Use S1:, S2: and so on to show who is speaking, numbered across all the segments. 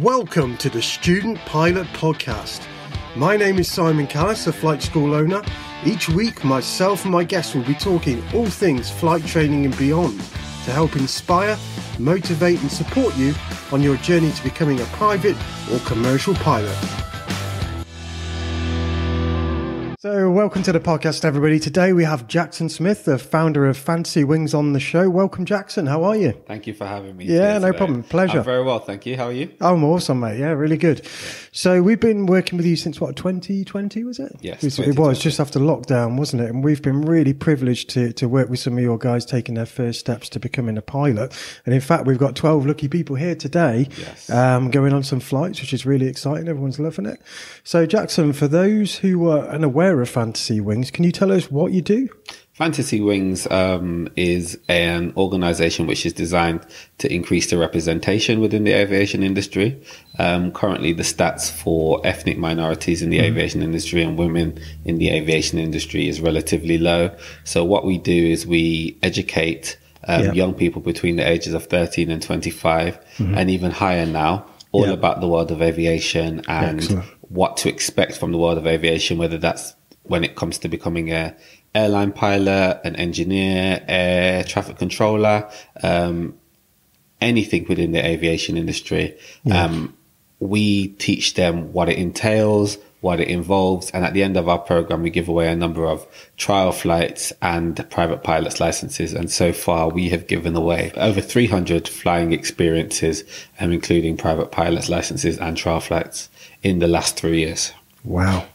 S1: Welcome to the Student Pilot Podcast. My name is Simon Callis, a flight school owner. Each week, myself and my guests will be talking all things flight training and beyond to help inspire, motivate, and support you on your journey to becoming a private or commercial pilot. So, welcome to the podcast, everybody. Today we have Jackson Smith, the founder of Fantasy Wings, on the show. Welcome, Jackson. How are you?
S2: Thank you for having me.
S1: Yeah, no today. problem. Pleasure.
S2: I'm very well, thank you. How are you?
S1: I'm awesome, mate. Yeah, really good. Yeah. So, we've been working with you since what, 2020, was it?
S2: Yes.
S1: It was just after lockdown, wasn't it? And we've been really privileged to, to work with some of your guys taking their first steps to becoming a pilot. And in fact, we've got 12 lucky people here today
S2: yes.
S1: um, going on some flights, which is really exciting. Everyone's loving it. So, Jackson, for those who are unaware of Fantasy Wings. Can you tell us what you do?
S2: Fantasy Wings um, is an organization which is designed to increase the representation within the aviation industry. Um, currently, the stats for ethnic minorities in the mm. aviation industry and women in the aviation industry is relatively low. So, what we do is we educate um, yeah. young people between the ages of 13 and 25 mm-hmm. and even higher now all yeah. about the world of aviation and Excellent. what to expect from the world of aviation, whether that's when it comes to becoming a airline pilot, an engineer, air traffic controller, um, anything within the aviation industry. Yeah. Um, we teach them what it entails, what it involves, and at the end of our program, we give away a number of trial flights and private pilot's licenses. And so far, we have given away over 300 flying experiences, um, including private pilot's licenses and trial flights in the last three years.
S1: Wow.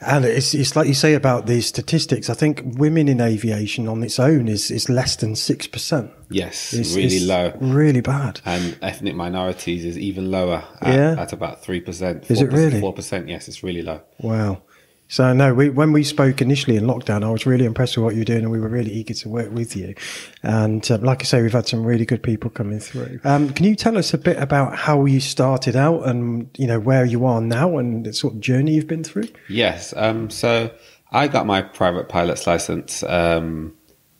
S1: And it's, it's like you say about these statistics. I think women in aviation on its own is, is less than 6%.
S2: Yes, it's, really it's low.
S1: Really bad.
S2: And ethnic minorities is even lower at, yeah. at about 3%.
S1: Is it really?
S2: 4%, yes, it's really low.
S1: Wow. So no, we, when we spoke initially in lockdown, I was really impressed with what you were doing, and we were really eager to work with you. And uh, like I say, we've had some really good people coming through. Um, can you tell us a bit about how you started out, and you know where you are now, and the sort of journey you've been through?
S2: Yes. Um, so I got my private pilot's license um,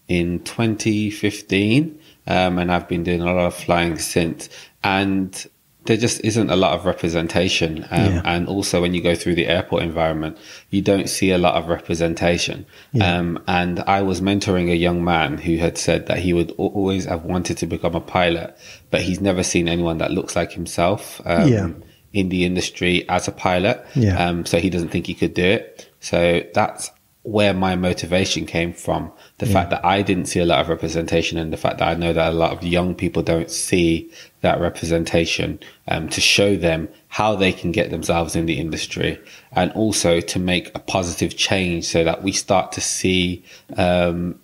S2: in 2015, um, and I've been doing a lot of flying since. And there just isn't a lot of representation. Um, yeah. And also, when you go through the airport environment, you don't see a lot of representation. Yeah. Um, and I was mentoring a young man who had said that he would always have wanted to become a pilot, but he's never seen anyone that looks like himself um, yeah. in the industry as a pilot. Um, so he doesn't think he could do it. So that's where my motivation came from. The yeah. fact that I didn't see a lot of representation and the fact that I know that a lot of young people don't see that representation um, to show them how they can get themselves in the industry and also to make a positive change so that we start to see um,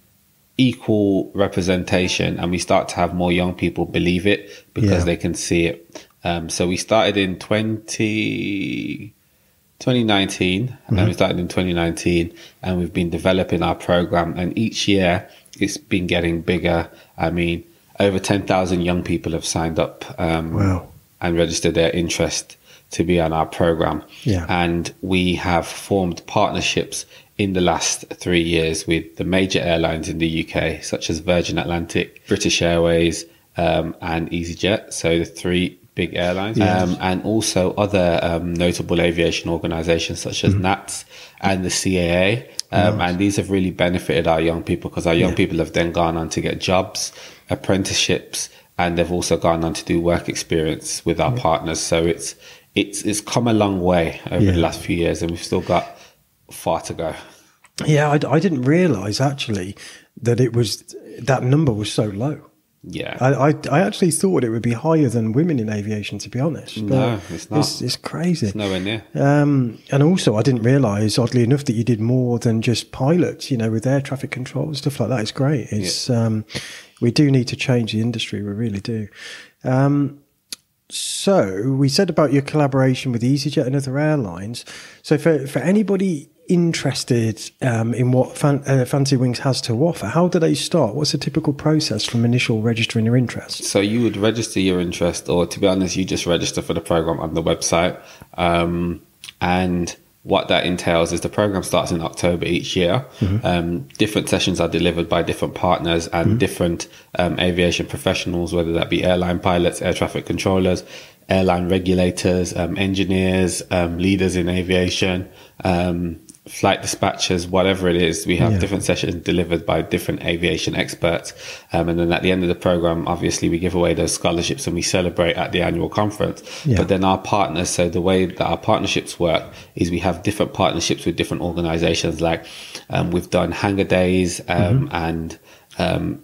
S2: equal representation and we start to have more young people believe it because yeah. they can see it. Um, so we started in 20, 2019, mm-hmm. and we started in 2019, and we've been developing our program. And each year, it's been getting bigger. I mean, over 10,000 young people have signed up um,
S1: wow.
S2: and registered their interest to be on our program.
S1: Yeah.
S2: And we have formed partnerships in the last three years with the major airlines in the UK, such as Virgin Atlantic, British Airways, um, and EasyJet. So the three big airlines, um, and also other um, notable aviation organizations such as mm. NATS and the CAA. Um, nice. And these have really benefited our young people because our young yeah. people have then gone on to get jobs, apprenticeships, and they've also gone on to do work experience with our yeah. partners. So it's it's it's come a long way over the last few years, and we've still got far to go.
S1: Yeah, I, I didn't realize actually that it was that number was so low.
S2: Yeah,
S1: I, I, I actually thought it would be higher than women in aviation, to be honest.
S2: No, it's not.
S1: It's, it's crazy.
S2: It's nowhere near.
S1: Um, and also, I didn't realise, oddly enough, that you did more than just pilots. You know, with air traffic control and stuff like that. It's great. It's yeah. um, we do need to change the industry. We really do. Um, so we said about your collaboration with EasyJet and other airlines. So for for anybody interested um, in what Fan- uh, Fantasy Wings has to offer, how do they start? What's the typical process from initial registering your interest?
S2: So you would register your interest, or to be honest, you just register for the program on the website. Um, and what that entails is the program starts in October each year. Mm-hmm. Um, different sessions are delivered by different partners and mm-hmm. different um, aviation professionals, whether that be airline pilots, air traffic controllers, airline regulators, um, engineers, um, leaders in aviation, um, flight dispatchers, whatever it is. We have
S1: Yeah.
S2: different sessions delivered by different aviation experts. Um, and then at the end of the program, obviously we give away those scholarships and we celebrate at the annual conference.
S1: Yeah.
S2: But then our partners, so the way that our partnerships work is we have different partnerships with different organizations. Like, um, we've done hangar days, um, and, um,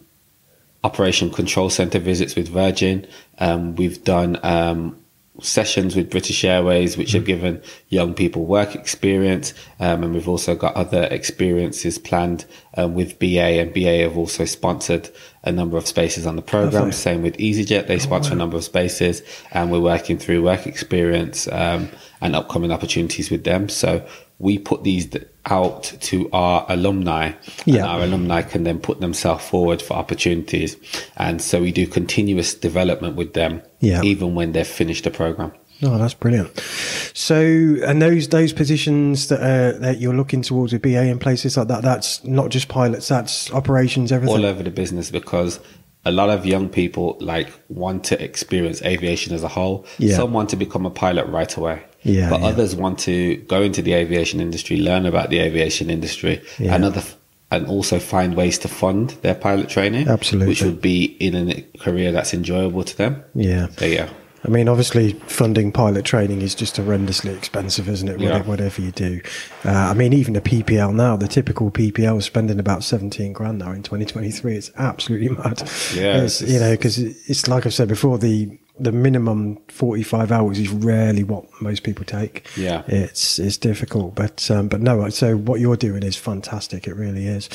S2: Operation Control Center visits with Virgin. Um, we've done um, sessions with British Airways, which have given young people work experience. Um, and we've also got other experiences planned um, with BA, and BA have also sponsored a number of spaces on the program.
S1: Lovely.
S2: Same with EasyJet, they sponsor a number of spaces, and we're working through work experience um, and upcoming opportunities with them. So we put these out to our alumni,
S1: Yeah.
S2: and our alumni can then put themselves forward for opportunities. And so we do continuous development with them,
S1: Yeah.
S2: even when they've finished the program.
S1: Oh, that's brilliant. So, and those those positions that uh, that you're looking towards with BA in places like that, that's not just pilots, that's operations, everything.
S2: all over the business because a lot of young people like want to experience aviation as a whole.
S1: Yeah.
S2: Some want to become a pilot right away.
S1: Yeah,
S2: but
S1: yeah.
S2: others want to go into the aviation industry, learn about the aviation industry,
S1: Yeah.
S2: and other and also find ways to fund their pilot training.
S1: Absolutely.
S2: which would be in a career that's enjoyable to them.
S1: yeah.
S2: So yeah,
S1: I mean, obviously, funding pilot training is just horrendously expensive, isn't it?
S2: Yeah.
S1: Whatever, whatever you do. Uh, I mean, even a PPL now, the typical PPL is spending about 17 grand now in 2023. It's absolutely mad.
S2: Yeah,
S1: It's,
S2: it's-
S1: you know, because it's like I've said before, the the minimum 45 hours is rarely what most people take.
S2: Yeah.
S1: It's, it's difficult. But, um, but no, so what you're doing is fantastic. It really is.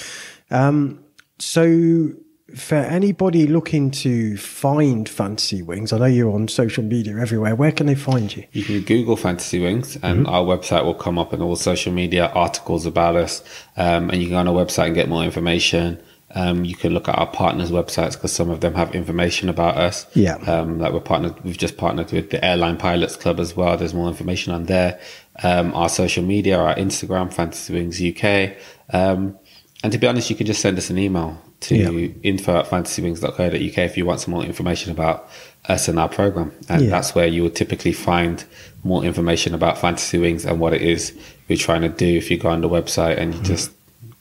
S1: Um, so for anybody looking to find Fantasy Wings, I know you're on social media everywhere. Where can they find you?
S2: You can Google Fantasy Wings, and our website will come up and all social media articles about us. Um, and you can go on our website and get more information. Um, you can look at our partners' websites because some of them have information about us.
S1: Yeah.
S2: Um, like we're partnered, we've just partnered with the Airline Pilots Club as well. There's more information on there. Um, our social media, our Instagram, Fantasy Wings UK. Um, and to be honest, you can just send us an email to
S1: Yeah.
S2: info at fantasywings.co.uk if you want some more information about us and our program. And
S1: Yeah.
S2: that's where you would typically find more information about Fantasy Wings and what it is we're trying to do if you go on the website and you
S1: Mm.
S2: just,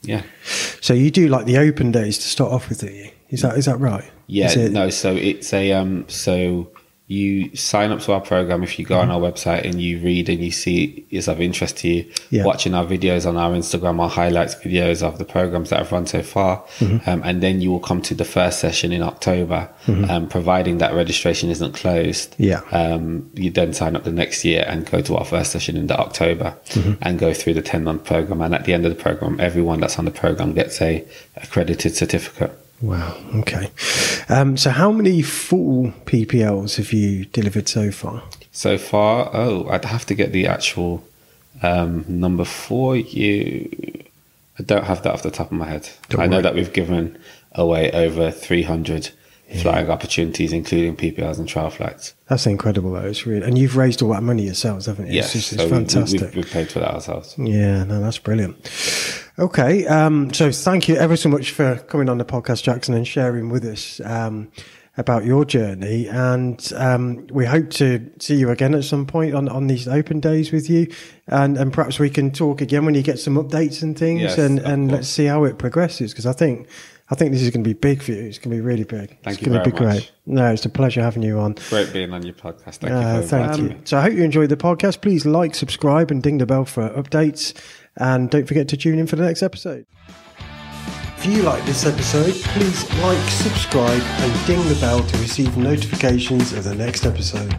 S2: yeah.
S1: So you do like the open days to start off with, do you? Is that is that right?
S2: Yeah, no, so it's a, um, so you sign up to our program if you go on our website and you read and you see is of interest to you,
S1: Mm-hmm. Yeah.
S2: watching our videos on our Instagram, our highlights videos of the programs that have run so far.
S1: Mm-hmm.
S2: Um, and then you will come to the first session in October, um, providing that registration isn't closed.
S1: Yeah.
S2: Um, you then sign up the next year and go to our first session in the October
S1: Mm-hmm.
S2: and go through the 10 month program. And at the end of the program, everyone that's on the program gets a accredited certificate.
S1: Wow. Okay. Um, so how many full PPLs have you delivered so far?
S2: So far, oh, I'd have to get the actual um, number for you. I don't have that off the top of my head.
S1: Don't
S2: I know that we've given away over 300 flying opportunities, including PPLs and trial flights.
S1: That's incredible, though. It's really, and you've raised all that money yourselves, haven't you?
S2: Yes,
S1: it's, just, it's
S2: so we- we-
S1: fantastic.
S2: We've, we've paid for that ourselves.
S1: Yeah, no, that's brilliant. Okay, um, so thank you ever so much for coming on the podcast, Jackson, and sharing with us um, about your journey. And um, we hope to see you again at some point on, on these open days with you, and and perhaps we can talk again when you get some updates and things,
S2: Yes,
S1: and and
S2: course.
S1: let's see how it progresses. Because I think I think this is going to be big for you. It's going to be really big.
S2: Thank
S1: it's
S2: you
S1: going to be
S2: much.
S1: great. No, it's a pleasure having you on.
S2: Great being on your podcast. Thank
S1: Uh,
S2: you for
S1: thank you.
S2: me.
S1: So I hope you enjoyed the podcast. Please like, subscribe, and ding the bell for updates. And don't forget to tune in for the next episode. If you like this episode, please like, subscribe, and ding the bell to receive notifications of the next episode.